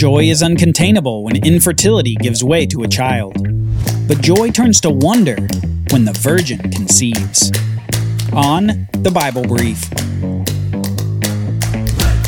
Joy is uncontainable when infertility gives way to a child. But joy turns to wonder when the virgin conceives. On the Bible Brief.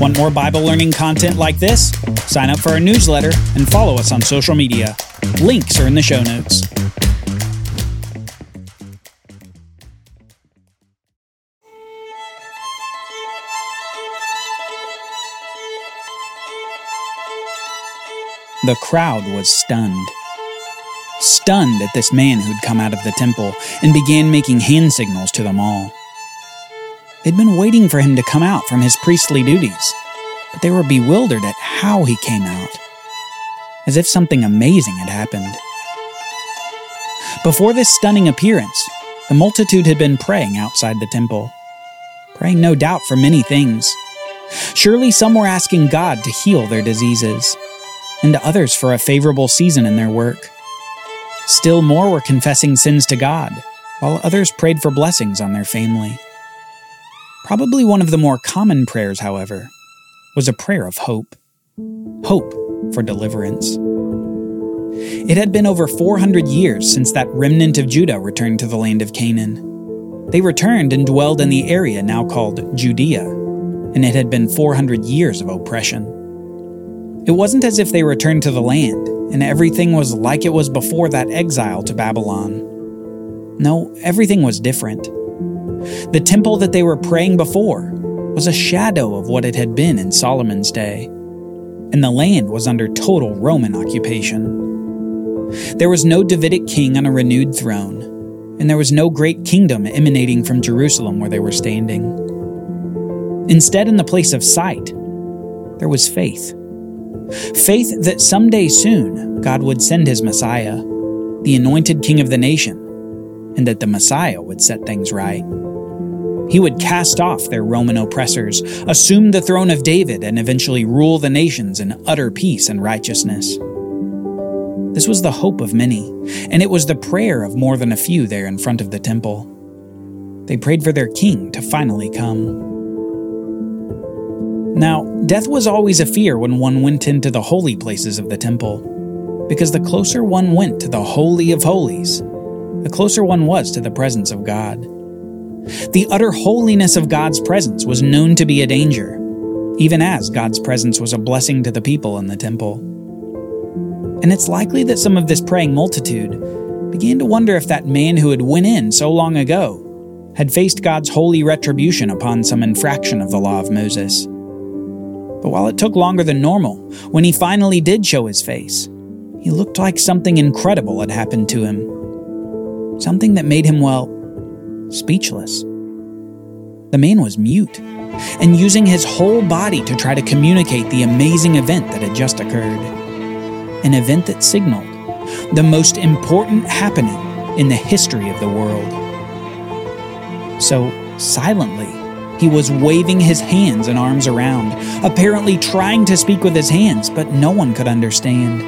Want more Bible learning content like this? Sign up for our newsletter and follow us on social media. Links are in the show notes. The crowd was stunned. Stunned at this man who'd come out of the temple and began making hand signals to them all. They'd been waiting for him to come out from his priestly duties, but they were bewildered at how he came out, as if something amazing had happened. Before this stunning appearance, the multitude had been praying outside the temple, praying no doubt for many things. Surely some were asking God to heal their diseases and to others for a favorable season in their work. Still more were confessing sins to God, while others prayed for blessings on their family. Probably one of the more common prayers, however, was a prayer of hope. Hope for deliverance. It had been over 400 years since that remnant of Judah returned to the land of Canaan. They returned and dwelled in the area now called Judea, and it had been 400 years of oppression. It wasn't as if they returned to the land and everything was like it was before that exile to Babylon. No, everything was different. The temple that they were praying before was a shadow of what it had been in Solomon's day, and the land was under total Roman occupation. There was no Davidic king on a renewed throne, and there was no great kingdom emanating from Jerusalem where they were standing. Instead, in the place of sight, there was faith. Faith that someday soon God would send his Messiah, the anointed king of the nation, and that the Messiah would set things right. He would cast off their Roman oppressors, assume the throne of David, and eventually rule the nations in utter peace and righteousness. This was the hope of many, and it was the prayer of more than a few there in front of the temple. They prayed for their king to finally come. Now, death was always a fear when one went into the holy places of the temple, because the closer one went to the Holy of Holies, the closer one was to the presence of God. The utter holiness of God's presence was known to be a danger, even as God's presence was a blessing to the people in the temple. And it's likely that some of this praying multitude began to wonder if that man who had went in so long ago had faced God's holy retribution upon some infraction of the law of Moses. But while it took longer than normal, when he finally did show his face, he looked like something incredible had happened to him. Something that made him, well, speechless. The man was mute, and using his whole body to try to communicate the amazing event that had just occurred. An event that signaled the most important happening in the history of the world. So, silently, he was waving his hands and arms around, apparently trying to speak with his hands, but no one could understand.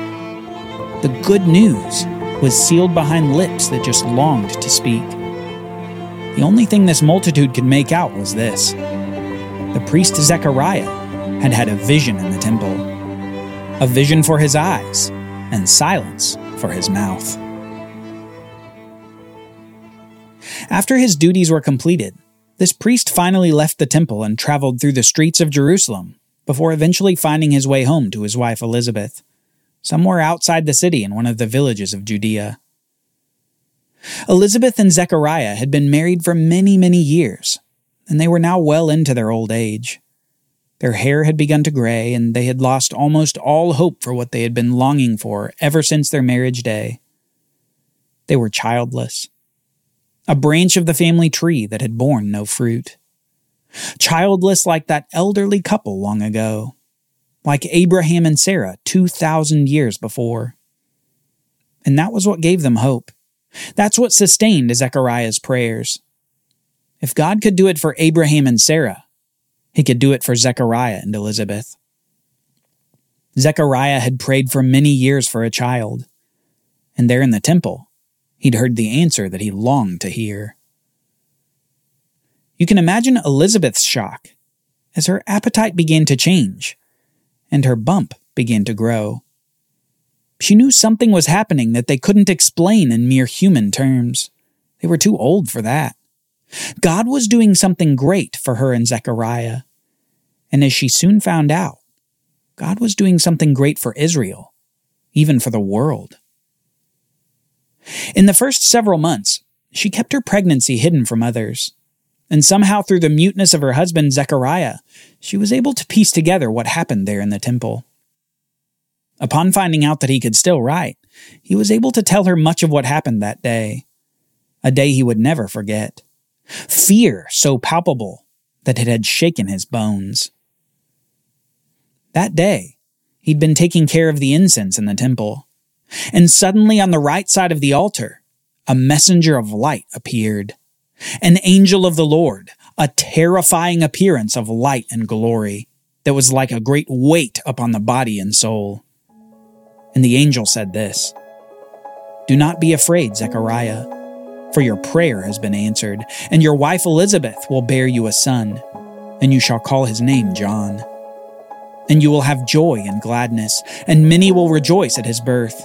The good news was sealed behind lips that just longed to speak. The only thing this multitude could make out was this the priest Zechariah had had a vision in the temple, a vision for his eyes, and silence for his mouth. After his duties were completed, this priest finally left the temple and traveled through the streets of Jerusalem before eventually finding his way home to his wife Elizabeth, somewhere outside the city in one of the villages of Judea. Elizabeth and Zechariah had been married for many, many years, and they were now well into their old age. Their hair had begun to gray, and they had lost almost all hope for what they had been longing for ever since their marriage day. They were childless a branch of the family tree that had borne no fruit. Childless like that elderly couple long ago, like Abraham and Sarah 2,000 years before. And that was what gave them hope. That's what sustained Zechariah's prayers. If God could do it for Abraham and Sarah, he could do it for Zechariah and Elizabeth. Zechariah had prayed for many years for a child, and there in the temple, He'd heard the answer that he longed to hear. You can imagine Elizabeth's shock as her appetite began to change and her bump began to grow. She knew something was happening that they couldn't explain in mere human terms. They were too old for that. God was doing something great for her and Zechariah. And as she soon found out, God was doing something great for Israel, even for the world. In the first several months, she kept her pregnancy hidden from others. And somehow, through the muteness of her husband Zechariah, she was able to piece together what happened there in the temple. Upon finding out that he could still write, he was able to tell her much of what happened that day. A day he would never forget. Fear so palpable that it had shaken his bones. That day, he'd been taking care of the incense in the temple. And suddenly, on the right side of the altar, a messenger of light appeared. An angel of the Lord, a terrifying appearance of light and glory that was like a great weight upon the body and soul. And the angel said this Do not be afraid, Zechariah, for your prayer has been answered, and your wife Elizabeth will bear you a son, and you shall call his name John. And you will have joy and gladness, and many will rejoice at his birth,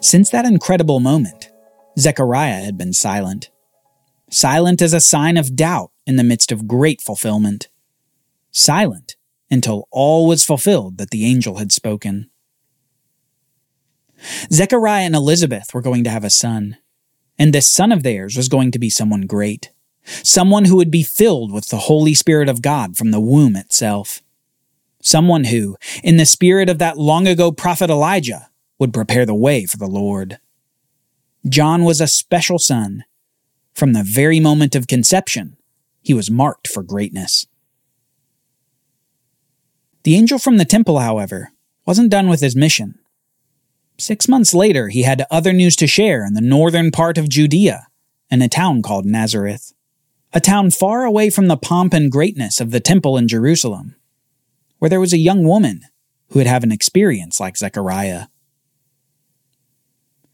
Since that incredible moment, Zechariah had been silent. Silent as a sign of doubt in the midst of great fulfillment. Silent until all was fulfilled that the angel had spoken. Zechariah and Elizabeth were going to have a son, and this son of theirs was going to be someone great, someone who would be filled with the Holy Spirit of God from the womb itself, someone who, in the spirit of that long ago prophet Elijah, would prepare the way for the Lord. John was a special son. From the very moment of conception, he was marked for greatness. The angel from the temple, however, wasn't done with his mission. Six months later, he had other news to share in the northern part of Judea, in a town called Nazareth, a town far away from the pomp and greatness of the temple in Jerusalem, where there was a young woman who would have an experience like Zechariah.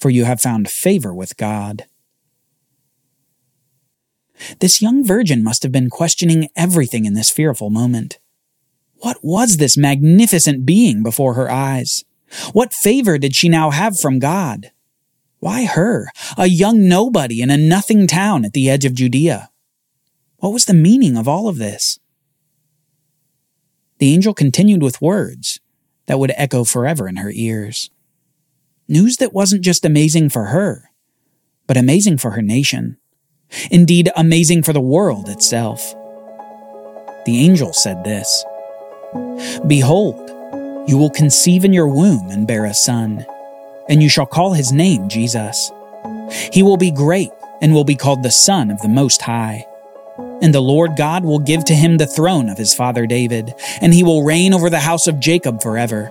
for you have found favor with God. This young virgin must have been questioning everything in this fearful moment. What was this magnificent being before her eyes? What favor did she now have from God? Why her, a young nobody in a nothing town at the edge of Judea? What was the meaning of all of this? The angel continued with words that would echo forever in her ears. News that wasn't just amazing for her, but amazing for her nation indeed amazing for the world itself. The angel said this Behold, you will conceive in your womb and bear a son, and you shall call his name Jesus. He will be great and will be called the Son of the Most High. And the Lord God will give to him the throne of his father David, and he will reign over the house of Jacob forever,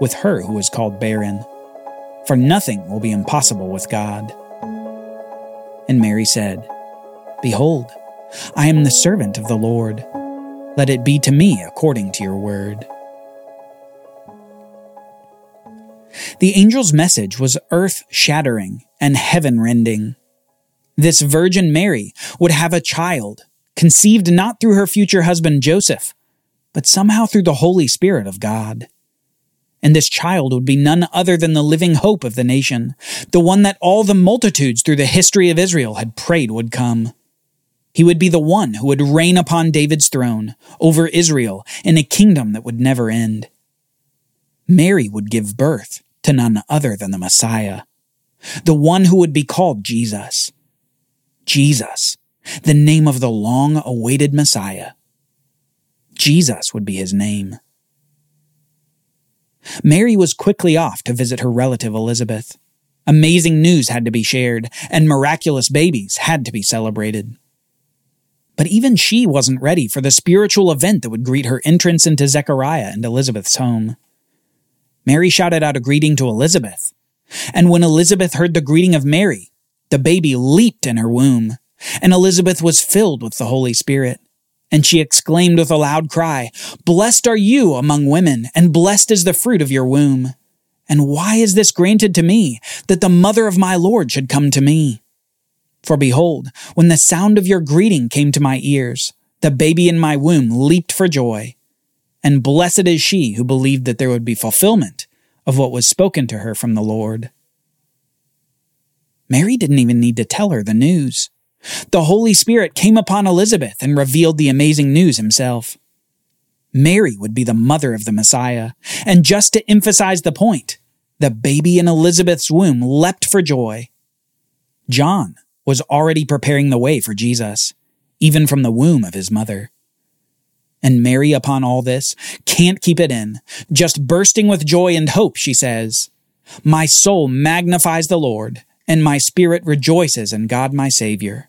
with her who is called barren. For nothing will be impossible with God. And Mary said, Behold, I am the servant of the Lord. Let it be to me according to your word. The angel's message was earth shattering and heaven rending. This Virgin Mary would have a child, conceived not through her future husband Joseph, but somehow through the Holy Spirit of God. And this child would be none other than the living hope of the nation, the one that all the multitudes through the history of Israel had prayed would come. He would be the one who would reign upon David's throne over Israel in a kingdom that would never end. Mary would give birth to none other than the Messiah, the one who would be called Jesus. Jesus, the name of the long awaited Messiah. Jesus would be his name. Mary was quickly off to visit her relative Elizabeth. Amazing news had to be shared, and miraculous babies had to be celebrated. But even she wasn't ready for the spiritual event that would greet her entrance into Zechariah and Elizabeth's home. Mary shouted out a greeting to Elizabeth. And when Elizabeth heard the greeting of Mary, the baby leaped in her womb, and Elizabeth was filled with the Holy Spirit. And she exclaimed with a loud cry, Blessed are you among women, and blessed is the fruit of your womb. And why is this granted to me, that the mother of my Lord should come to me? For behold, when the sound of your greeting came to my ears, the baby in my womb leaped for joy. And blessed is she who believed that there would be fulfillment of what was spoken to her from the Lord. Mary didn't even need to tell her the news. The Holy Spirit came upon Elizabeth and revealed the amazing news himself. Mary would be the mother of the Messiah, and just to emphasize the point, the baby in Elizabeth's womb leapt for joy. John was already preparing the way for Jesus, even from the womb of his mother. And Mary, upon all this, can't keep it in. Just bursting with joy and hope, she says, My soul magnifies the Lord, and my spirit rejoices in God my Savior.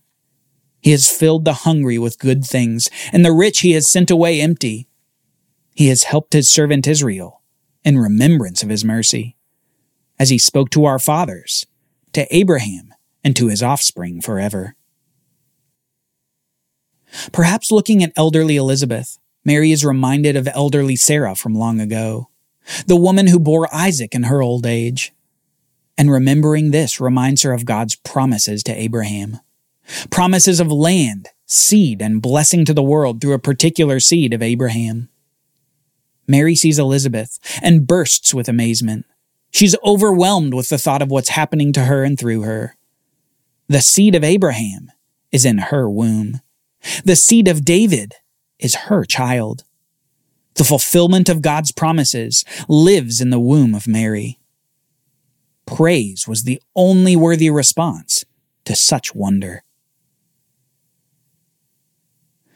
He has filled the hungry with good things, and the rich he has sent away empty. He has helped his servant Israel in remembrance of his mercy, as he spoke to our fathers, to Abraham, and to his offspring forever. Perhaps looking at elderly Elizabeth, Mary is reminded of elderly Sarah from long ago, the woman who bore Isaac in her old age. And remembering this reminds her of God's promises to Abraham promises of land, seed, and blessing to the world through a particular seed of Abraham. Mary sees Elizabeth and bursts with amazement. She's overwhelmed with the thought of what's happening to her and through her. The seed of Abraham is in her womb. The seed of David is her child. The fulfillment of God's promises lives in the womb of Mary. Praise was the only worthy response to such wonder.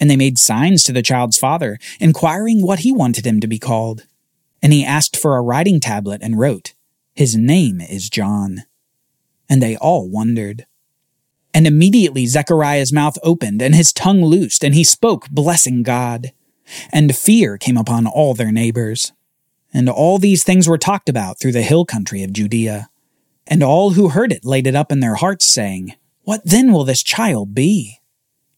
And they made signs to the child's father, inquiring what he wanted him to be called. And he asked for a writing tablet and wrote, His name is John. And they all wondered. And immediately Zechariah's mouth opened and his tongue loosed, and he spoke, blessing God. And fear came upon all their neighbors. And all these things were talked about through the hill country of Judea. And all who heard it laid it up in their hearts, saying, What then will this child be?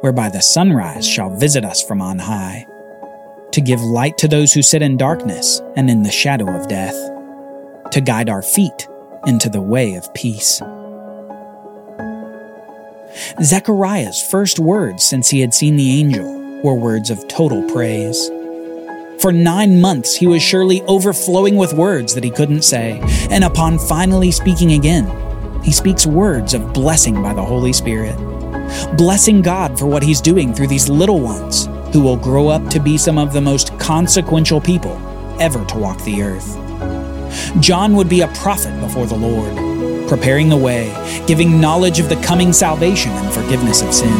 whereby the sunrise shall visit us from on high to give light to those who sit in darkness and in the shadow of death, to guide our feet into the way of peace. Zechariah's first words since he had seen the angel were words of total praise. For nine months, he was surely overflowing with words that he couldn't say, and upon finally speaking again, he speaks words of blessing by the Holy Spirit, blessing God for what he's doing through these little ones who will grow up to be some of the most consequential people ever to walk the earth. John would be a prophet before the Lord, preparing the way, giving knowledge of the coming salvation and forgiveness of sin.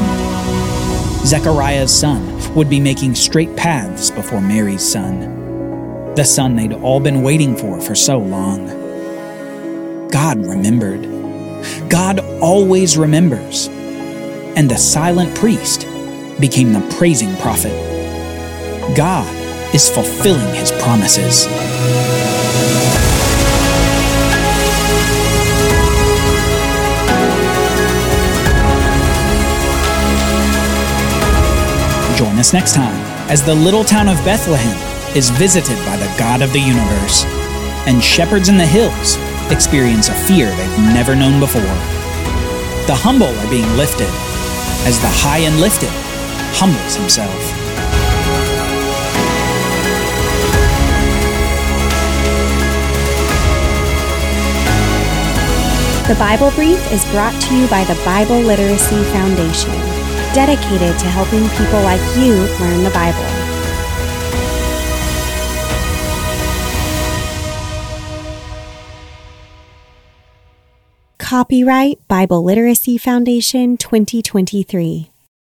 Zechariah's son would be making straight paths before Mary's son, the son they'd all been waiting for for so long. God remembered. God always remembers. And the silent priest became the praising prophet. God is fulfilling his promises. Join us next time as the little town of Bethlehem is visited by the God of the universe, and shepherds in the hills experience a fear they've never known before. The humble are being lifted, as the high and lifted humbles himself. The Bible Brief is brought to you by the Bible Literacy Foundation, dedicated to helping people like you learn the Bible. Copyright Bible Literacy Foundation 2023.